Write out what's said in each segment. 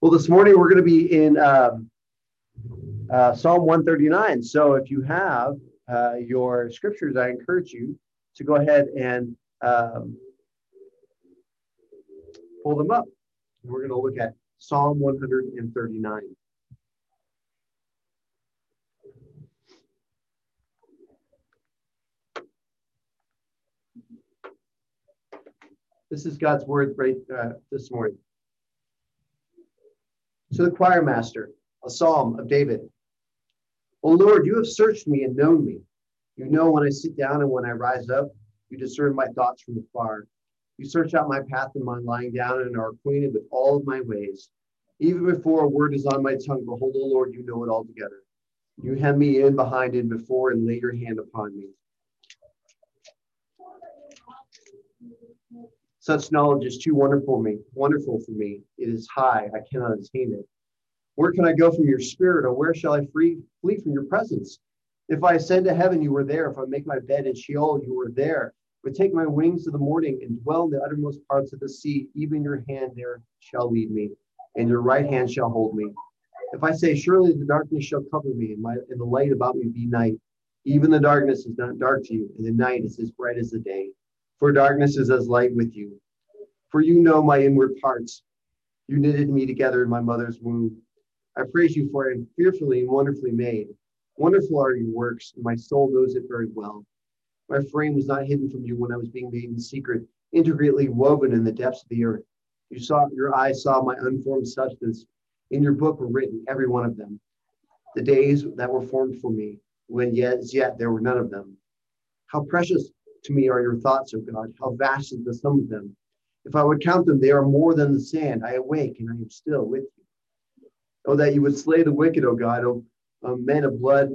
Well, this morning we're going to be in um, uh, Psalm 139. So if you have uh, your scriptures, I encourage you to go ahead and um, pull them up. We're going to look at Psalm 139. This is God's word right uh, this morning. To the choir master, a psalm of David. O Lord, you have searched me and known me. You know when I sit down and when I rise up. You discern my thoughts from afar. You search out my path and my lying down and are acquainted with all of my ways. Even before a word is on my tongue, behold, O Lord, you know it altogether. You hem me in behind and before and lay your hand upon me. Such knowledge is too wonderful for me, wonderful for me. It is high, I cannot attain it. Where can I go from your spirit, or where shall I free, flee from your presence? If I ascend to heaven, you were there. If I make my bed in Sheol, you were there. I take my wings to the morning and dwell in the uttermost parts of the sea, even your hand there shall lead me, and your right hand shall hold me. If I say, Surely the darkness shall cover me, and, my, and the light about me be night, even the darkness is not dark to you, and the night is as bright as the day for darkness is as light with you. For you know my inward parts. You knitted me together in my mother's womb. I praise you for I am fearfully and wonderfully made. Wonderful are your works, and my soul knows it very well. My frame was not hidden from you when I was being made in secret, intricately woven in the depths of the earth. You saw your eyes saw my unformed substance. In your book were written, every one of them. The days that were formed for me, when yet as yet there were none of them. How precious to me are your thoughts, O God. How vast is the sum of them. If I would count them, they are more than the sand. I awake and I am still with you. Oh, that you would slay the wicked, O God. O uh, men of blood,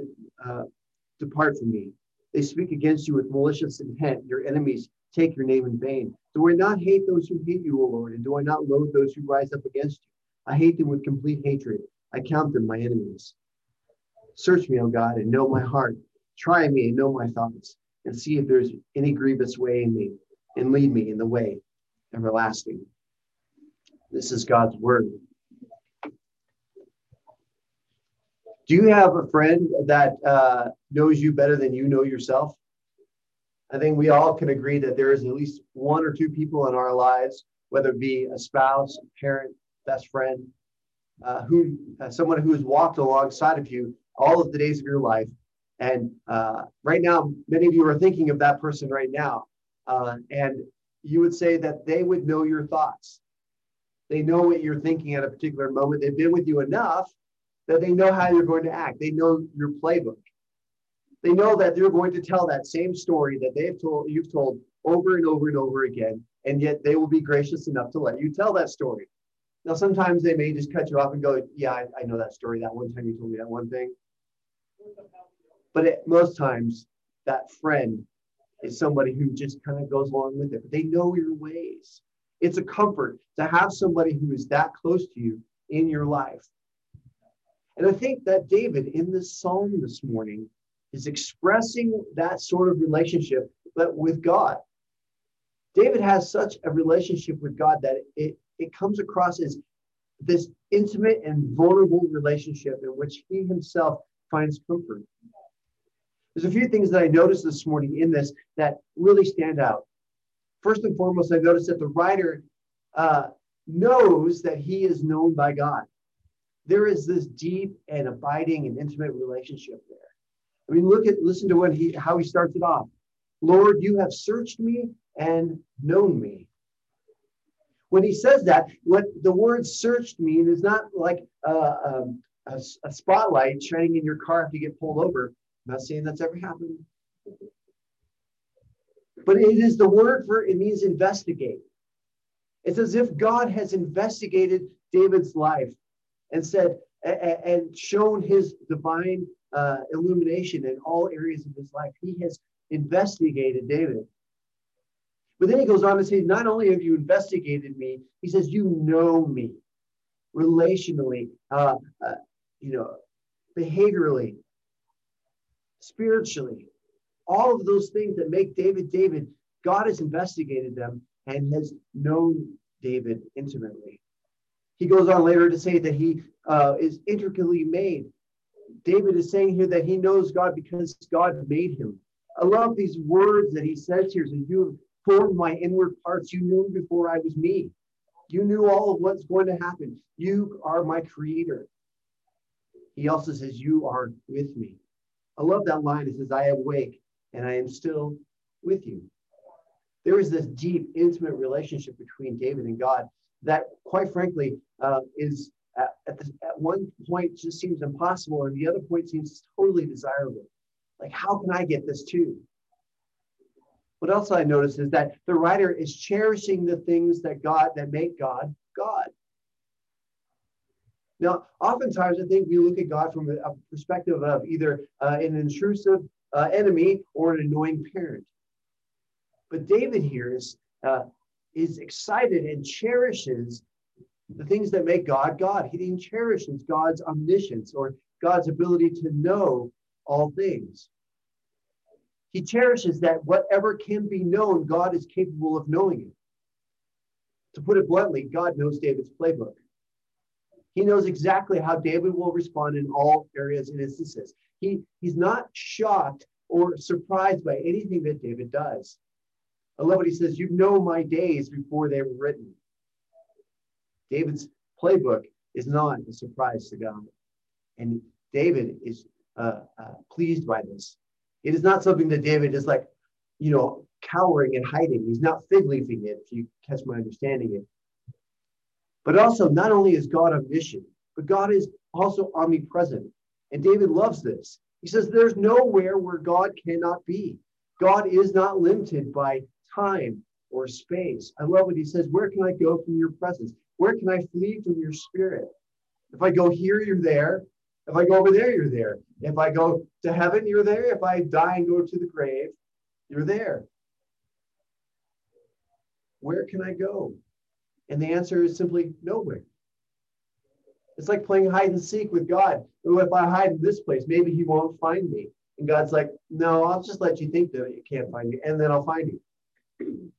uh, depart from me. They speak against you with malicious intent. Your enemies take your name in vain. Do I not hate those who hate you, O Lord? And do I not loathe those who rise up against you? I hate them with complete hatred. I count them my enemies. Search me, O God, and know my heart. Try me and know my thoughts and see if there's any grievous way in me and lead me in the way everlasting. This is God's word. Do you have a friend that uh, knows you better than you know yourself? I think we all can agree that there is at least one or two people in our lives, whether it be a spouse, a parent, best friend, uh, who uh, someone who has walked alongside of you all of the days of your life and uh, right now, many of you are thinking of that person right now. Uh, and you would say that they would know your thoughts. They know what you're thinking at a particular moment. They've been with you enough that they know how you're going to act. They know your playbook. They know that you're going to tell that same story that they've told you've told over and over and over again, and yet they will be gracious enough to let you tell that story. Now, sometimes they may just cut you off and go, "Yeah, I, I know that story. That one time you told me that one thing." But it, most times, that friend is somebody who just kind of goes along with it. But they know your ways. It's a comfort to have somebody who is that close to you in your life. And I think that David in this psalm this morning is expressing that sort of relationship, but with God. David has such a relationship with God that it, it comes across as this intimate and vulnerable relationship in which he himself finds comfort. There's a few things that I noticed this morning in this that really stand out. First and foremost, I noticed that the writer uh, knows that he is known by God. There is this deep and abiding and intimate relationship there. I mean, look at listen to what he how he starts it off. Lord, you have searched me and known me. When he says that, what the word searched mean is not like uh, um, a, a spotlight shining in your car if you get pulled over. Not saying that's ever happened. But it is the word for it means investigate. It's as if God has investigated David's life and said, and shown his divine uh, illumination in all areas of his life. He has investigated David. But then he goes on to say, Not only have you investigated me, he says, You know me relationally, uh, uh, you know, behaviorally, spiritually, all of those things that make David David, God has investigated them and has known David intimately. He goes on later to say that he uh, is intricately made. David is saying here that he knows God because God made him. I love these words that he says here. So you have formed my inward parts. You knew before I was me. You knew all of what's going to happen. You are my creator. He also says, You are with me. I love that line. It says, I awake and I am still with you. There is this deep, intimate relationship between David and God that, quite frankly, uh, is at, at, the, at one point just seems impossible, and the other point seems totally desirable. Like, how can I get this too? What else I notice is that the writer is cherishing the things that God that make God God. Now, oftentimes I think we look at God from a perspective of either uh, an intrusive uh, enemy or an annoying parent. But David here is, uh, is excited and cherishes the things that make God God. He cherishes God's omniscience or God's ability to know all things. He cherishes that whatever can be known, God is capable of knowing it. To put it bluntly, God knows David's playbook. He knows exactly how David will respond in all areas and instances. He, he's not shocked or surprised by anything that David does. I love what he says, You know my days before they were written. David's playbook is not a surprise to God. And David is uh, uh, pleased by this. It is not something that David is like, you know, cowering and hiding. He's not fig leafing it, if you catch my understanding it. But also, not only is God omniscient, but God is also omnipresent. And David loves this. He says, There's nowhere where God cannot be. God is not limited by time or space. I love what he says. Where can I go from your presence? Where can I flee from your spirit? If I go here, you're there. If I go over there, you're there. If I go to heaven, you're there. If I die and go to the grave, you're there. Where can I go? And the answer is simply nowhere. It's like playing hide and seek with God. If I hide in this place, maybe he won't find me. And God's like, no, I'll just let you think that you can't find me, and then I'll find you.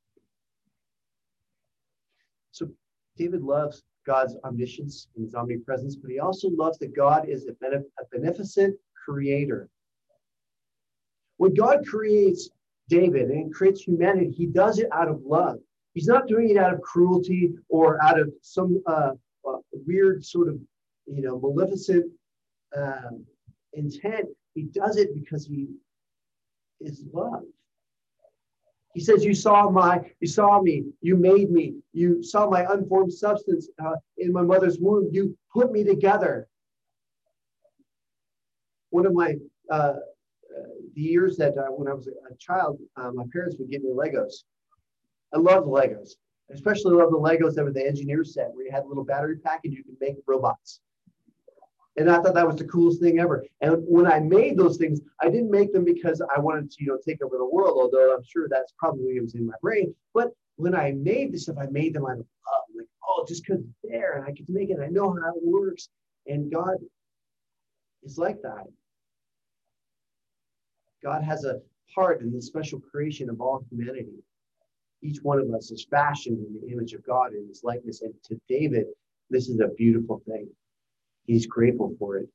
So David loves God's omniscience and his omnipresence, but he also loves that God is a, benef- a beneficent creator. When God creates David and creates humanity, he does it out of love. He's not doing it out of cruelty or out of some uh, uh, weird sort of, you know, maleficent um, intent. He does it because he is love. He says, "You saw my, you saw me, you made me, you saw my unformed substance uh, in my mother's womb. You put me together." One of my uh, the years that uh, when I was a, child, uh, my parents would give me Legos. I love the Legos. I especially love the Legos that were the engineer set, where you had a little battery pack and you could make robots. And I thought that was the coolest thing ever. And when I made those things, I didn't make them because I wanted to, you know, take over the world, although I'm sure that's probably was in my brain. But when I made this stuff, I made them out of love. Like, oh, just because it's there and I can make it, I know how it works. And God is like that. God has a part in the special creation of all humanity. Each one of us is fashioned in the image of God in his likeness. And to David, this is a beautiful thing. He's grateful for it.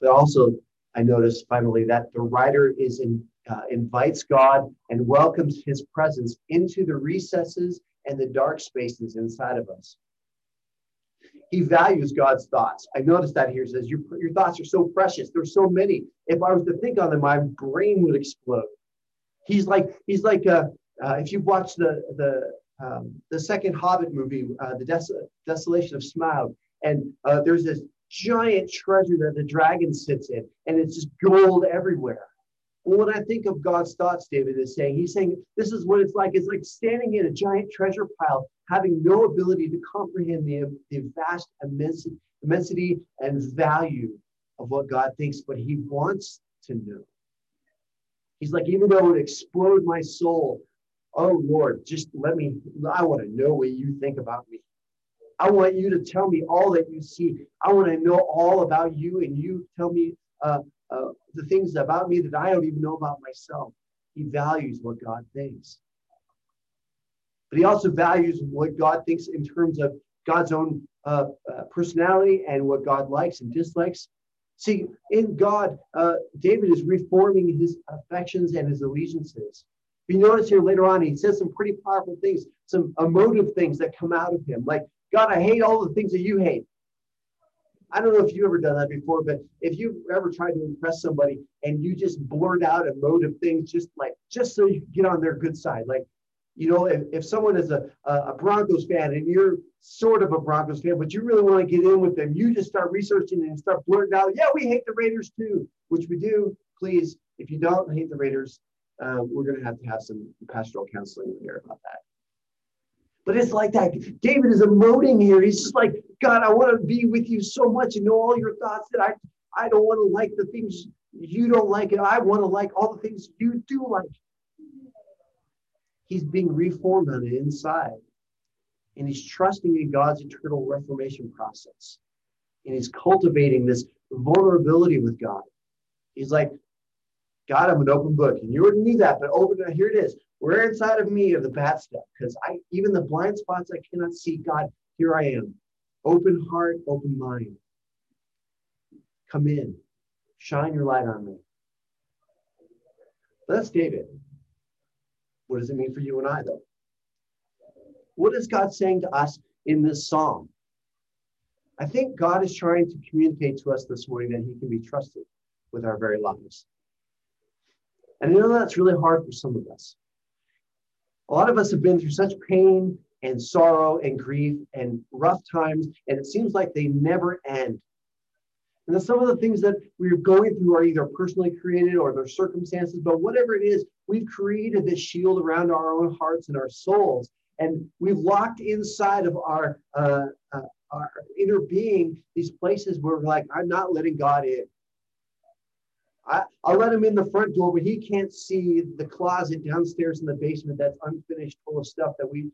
But also, I noticed finally that the writer is in, uh, invites God and welcomes his presence into the recesses and the dark spaces inside of us. He values God's thoughts. I noticed that here. Says, your, your thoughts are so precious. There's so many. If I was to think on them, my brain would explode. He's like, he's like, uh, uh, if you've watched the, the, um, the second Hobbit movie, uh, The Des- Desolation of Smaug, and uh, there's this giant treasure that the dragon sits in, and it's just gold everywhere. Well, when I think of God's thoughts, David is saying, he's saying this is what it's like. It's like standing in a giant treasure pile, having no ability to comprehend the, the vast immensity, immensity and value of what God thinks, but he wants to know. He's like, even though it would explode my soul, oh Lord, just let me, I want to know what you think about me. I want you to tell me all that you see. I want to know all about you, and you tell me uh, uh, the things about me that I don't even know about myself. He values what God thinks. But he also values what God thinks in terms of God's own uh, uh, personality and what God likes and dislikes. See, in God, uh, David is reforming his affections and his allegiances. If you notice here later on, he says some pretty powerful things, some emotive things that come out of him, like, God, I hate all the things that you hate. I don't know if you've ever done that before, but if you've ever tried to impress somebody and you just blurt out emotive things, just like, just so you get on their good side, like, you know, if, if someone is a, a Broncos fan and you're sort of a Broncos fan, but you really want to get in with them, you just start researching and start blurting out, yeah, we hate the Raiders too, which we do. Please, if you don't hate the Raiders, uh, we're going to have to have some pastoral counseling here about that. But it's like that. David is emoting here. He's just like, God, I want to be with you so much and know all your thoughts that I, I don't want to like the things you don't like, and I want to like all the things you do like. He's being reformed on the inside. And he's trusting in God's eternal reformation process. And he's cultivating this vulnerability with God. He's like, God, I'm an open book. And you wouldn't need that, but open it. Here it is. Where inside of me of the bad stuff? Because I even the blind spots I cannot see, God, here I am. Open heart, open mind. Come in. Shine your light on me. That's David. What does it mean for you and I, though? What is God saying to us in this psalm? I think God is trying to communicate to us this morning that He can be trusted with our very lives. And I know that's really hard for some of us. A lot of us have been through such pain and sorrow and grief and rough times, and it seems like they never end. And then some of the things that we're going through are either personally created or their circumstances, but whatever it is, we've created this shield around our own hearts and our souls. And we've locked inside of our, uh, uh, our inner being these places where we're like, I'm not letting God in. I, I'll let him in the front door, but he can't see the closet downstairs in the basement that's unfinished, full of stuff that we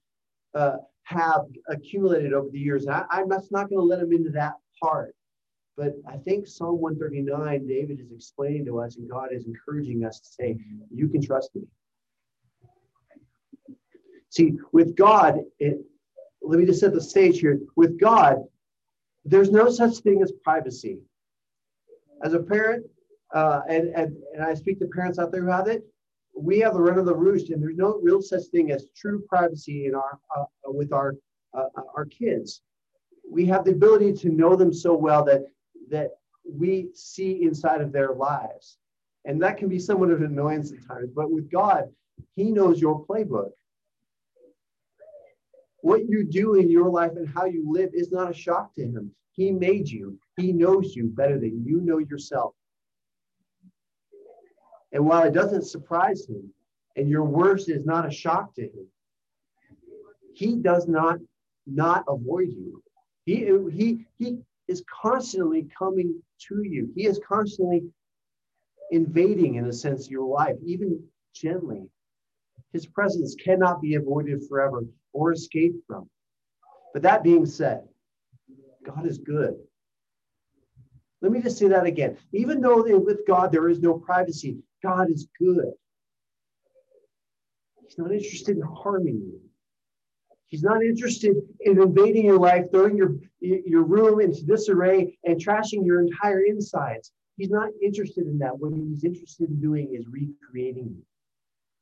uh, have accumulated over the years. I, I'm not going to let him into that part. But I think Psalm 139, David is explaining to us, and God is encouraging us to say, You can trust me. See, with God, it, let me just set the stage here. With God, there's no such thing as privacy. As a parent, uh, and, and, and I speak to parents out there who have it, we have the run of the roost, and there's no real such thing as true privacy in our uh, with our uh, our kids. We have the ability to know them so well that that we see inside of their lives, and that can be somewhat of an annoyance at times. But with God, He knows your playbook. What you do in your life and how you live is not a shock to Him. He made you. He knows you better than you know yourself. And while it doesn't surprise him, and your worst is not a shock to him, he does not not avoid you. He, he, he is constantly coming to you. He is constantly invading, in a sense, your life, even gently. His presence cannot be avoided forever or escaped from. But that being said, God is good. Let me just say that again. Even though with God there is no privacy, God is good. He's not interested in harming you. He's not interested in invading your life, throwing your, your room into disarray, and trashing your entire insides. He's not interested in that. What he's interested in doing is recreating you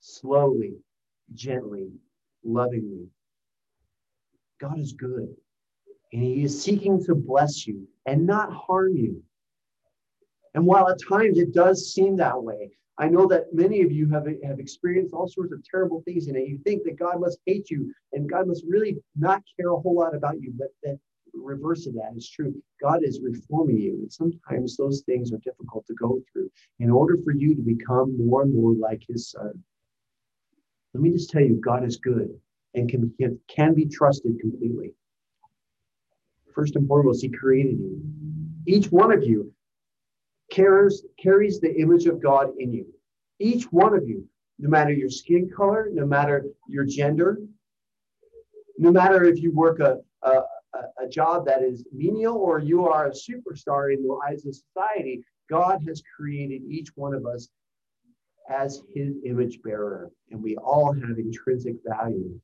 slowly, gently, lovingly. God is good, and he is seeking to bless you and not harm you. And while at times it does seem that way, I know that many of you have, have experienced all sorts of terrible things in it. You think that God must hate you and God must really not care a whole lot about you, but the reverse of that is true. God is reforming you. And sometimes those things are difficult to go through in order for you to become more and more like his son. Let me just tell you, God is good and can, can be trusted completely. First and foremost, he created you. Each one of you carries, carries the image of God in you. Each one of you, no matter your skin color, no matter your gender, no matter if you work a, a, a job that is menial or you are a superstar in the eyes of society, God has created each one of us as his image bearer, and we all have intrinsic value.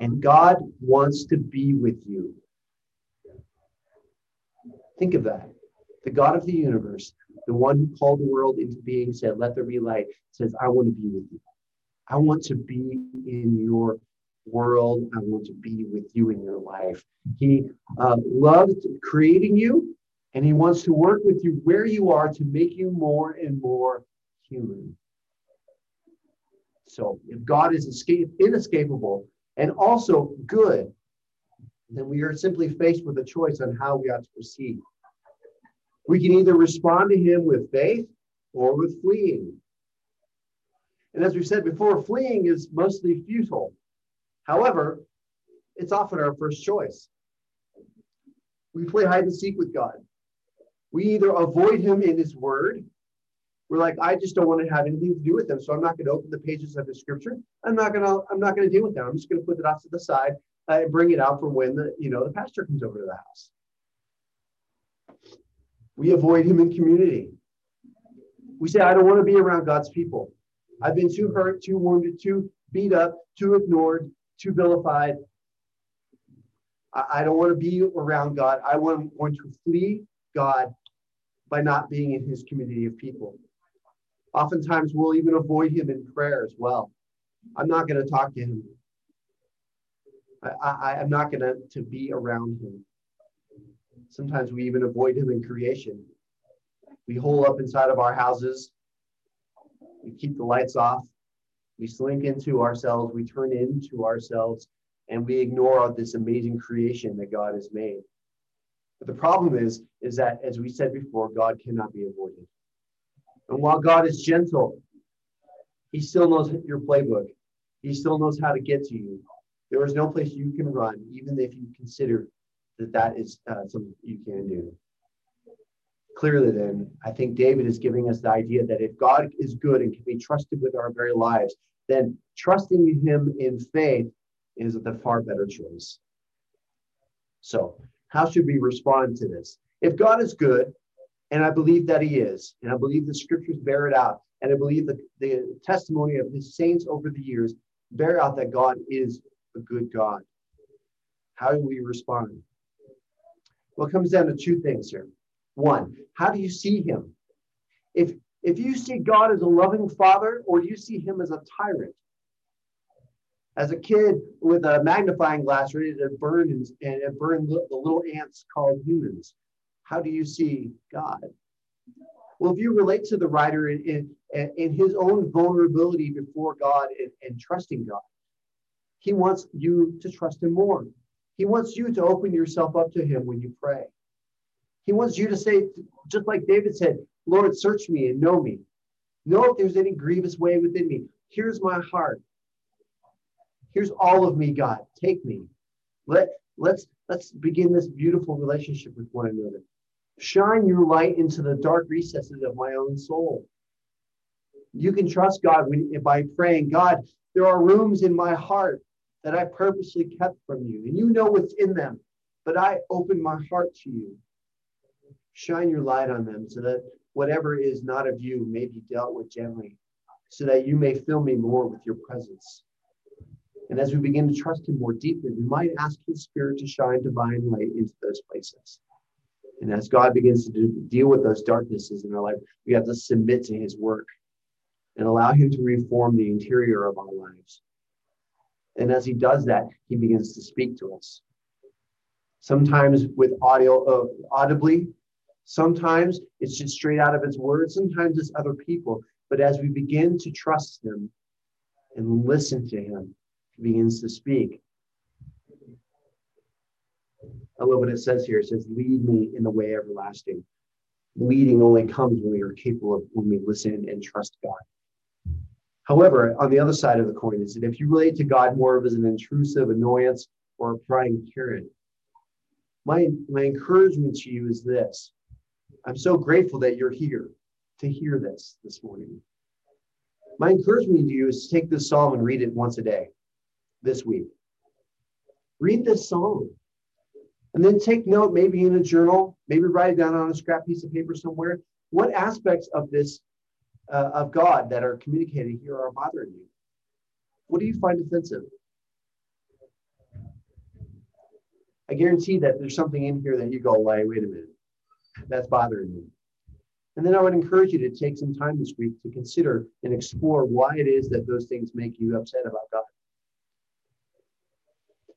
And God wants to be with you. Think of that. The God of the universe, the one who called the world into being, said, Let there be light, says, I want to be with you. I want to be in your world. I want to be with you in your life. He uh, loved creating you, and He wants to work with you where you are to make you more and more human. So, if God is escape, inescapable and also good, then we are simply faced with a choice on how we ought to proceed. We can either respond to Him with faith or with fleeing. And as we said before, fleeing is mostly futile. However, it's often our first choice. We play hide and seek with God. We either avoid him in his word. We're like, I just don't want to have anything to do with him. So I'm not going to open the pages of the scripture. I'm not going to, I'm not going to deal with them. I'm just going to put it off to the side uh, and bring it out for when the, you know, the pastor comes over to the house. We avoid him in community. We say, I don't want to be around God's people. I've been too hurt, too wounded, too beat up, too ignored, too vilified. I, don't want to be around God. I want, want to flee God by not being in his community of people. Oftentimes, we'll even avoid him in prayer as well. I'm not going to talk to him. I, I, I'm not going to, to be around him. Sometimes we even avoid him in creation. We hole up inside of our houses. We keep the lights off. We slink into ourselves, we turn into ourselves, and we ignore this amazing creation that God has made. But the problem is, is that as we said before, God cannot be avoided. And while God is gentle, He still knows your playbook. He still knows how to get to you. There is no place you can run, even if you consider that that is uh, something you can do. Clearly, then, I think David is giving us the idea that if God is good and can be trusted with our very lives, then trusting him in faith is the far better choice. So, how should we respond to this? If God is good, and I believe that he is, and I believe the scriptures bear it out, and I believe that the testimony of his saints over the years bear out that God is a good God. How do we respond? Well, it comes down to two things here. One, how do you see him? If if you see God as a loving father, or do you see him as a tyrant? As a kid with a magnifying glass ready to burn and, and burn the, the little ants called humans, how do you see God? Well, if you relate to the writer in, in, in his own vulnerability before God and, and trusting God, he wants you to trust him more. He wants you to open yourself up to him when you pray. He wants you to say, just like David said, Lord, search me and know me. Know if there's any grievous way within me. Here's my heart. Here's all of me, God. Take me. Let, let's, let's begin this beautiful relationship with one another. Shine your light into the dark recesses of my own soul. You can trust God when, by praying, God, there are rooms in my heart that I purposely kept from you, and you know what's in them, but I open my heart to you. Shine your light on them so that whatever is not of you may be dealt with gently, so that you may fill me more with your presence. And as we begin to trust Him more deeply, we might ask His Spirit to shine divine light into those places. And as God begins to do, deal with those darknesses in our life, we have to submit to His work and allow Him to reform the interior of our lives. And as He does that, He begins to speak to us. Sometimes with audio, uh, audibly, Sometimes it's just straight out of his words, sometimes it's other people. But as we begin to trust him and listen to him, he begins to speak. I love what it says here. It says, Lead me in the way everlasting. Leading only comes when we are capable of when we listen and trust God. However, on the other side of the coin is that if you relate to God more of as an intrusive annoyance or a prying parent, my, my encouragement to you is this I'm so grateful that you're here to hear this this morning. My encouragement to you is to take this psalm and read it once a day this week. Read this psalm and then take note, maybe in a journal, maybe write it down on a scrap piece of paper somewhere. What aspects of this, uh, of God that are communicated here are bothering you? What do you find offensive? I guarantee that there's something in here that you go, wait, wait a minute that's bothering me. And then I would encourage you to take some time this week to consider and explore why it is that those things make you upset about God.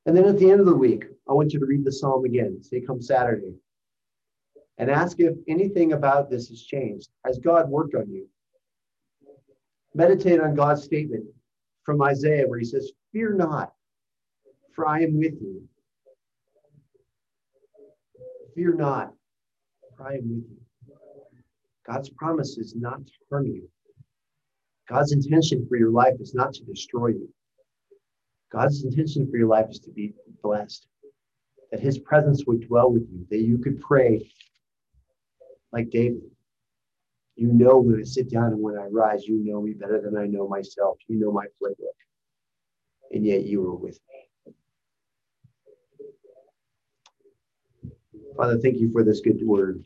And then at the end of the week, I want you to read the psalm again, say, come Saturday, and ask if anything about this has changed. Has God worked on you? Meditate on God's statement from Isaiah, where he says, Fear not, for I am with you. Fear not, for I am with you. God's promise is not to harm you. God's intention for your life is not to destroy you. God's intention for your life is to be blessed, that his presence would dwell with you, that you could pray like David. You know when I sit down and when I rise, you know me better than I know myself. You know my playbook. And yet you were with me. Father, thank you for this good word.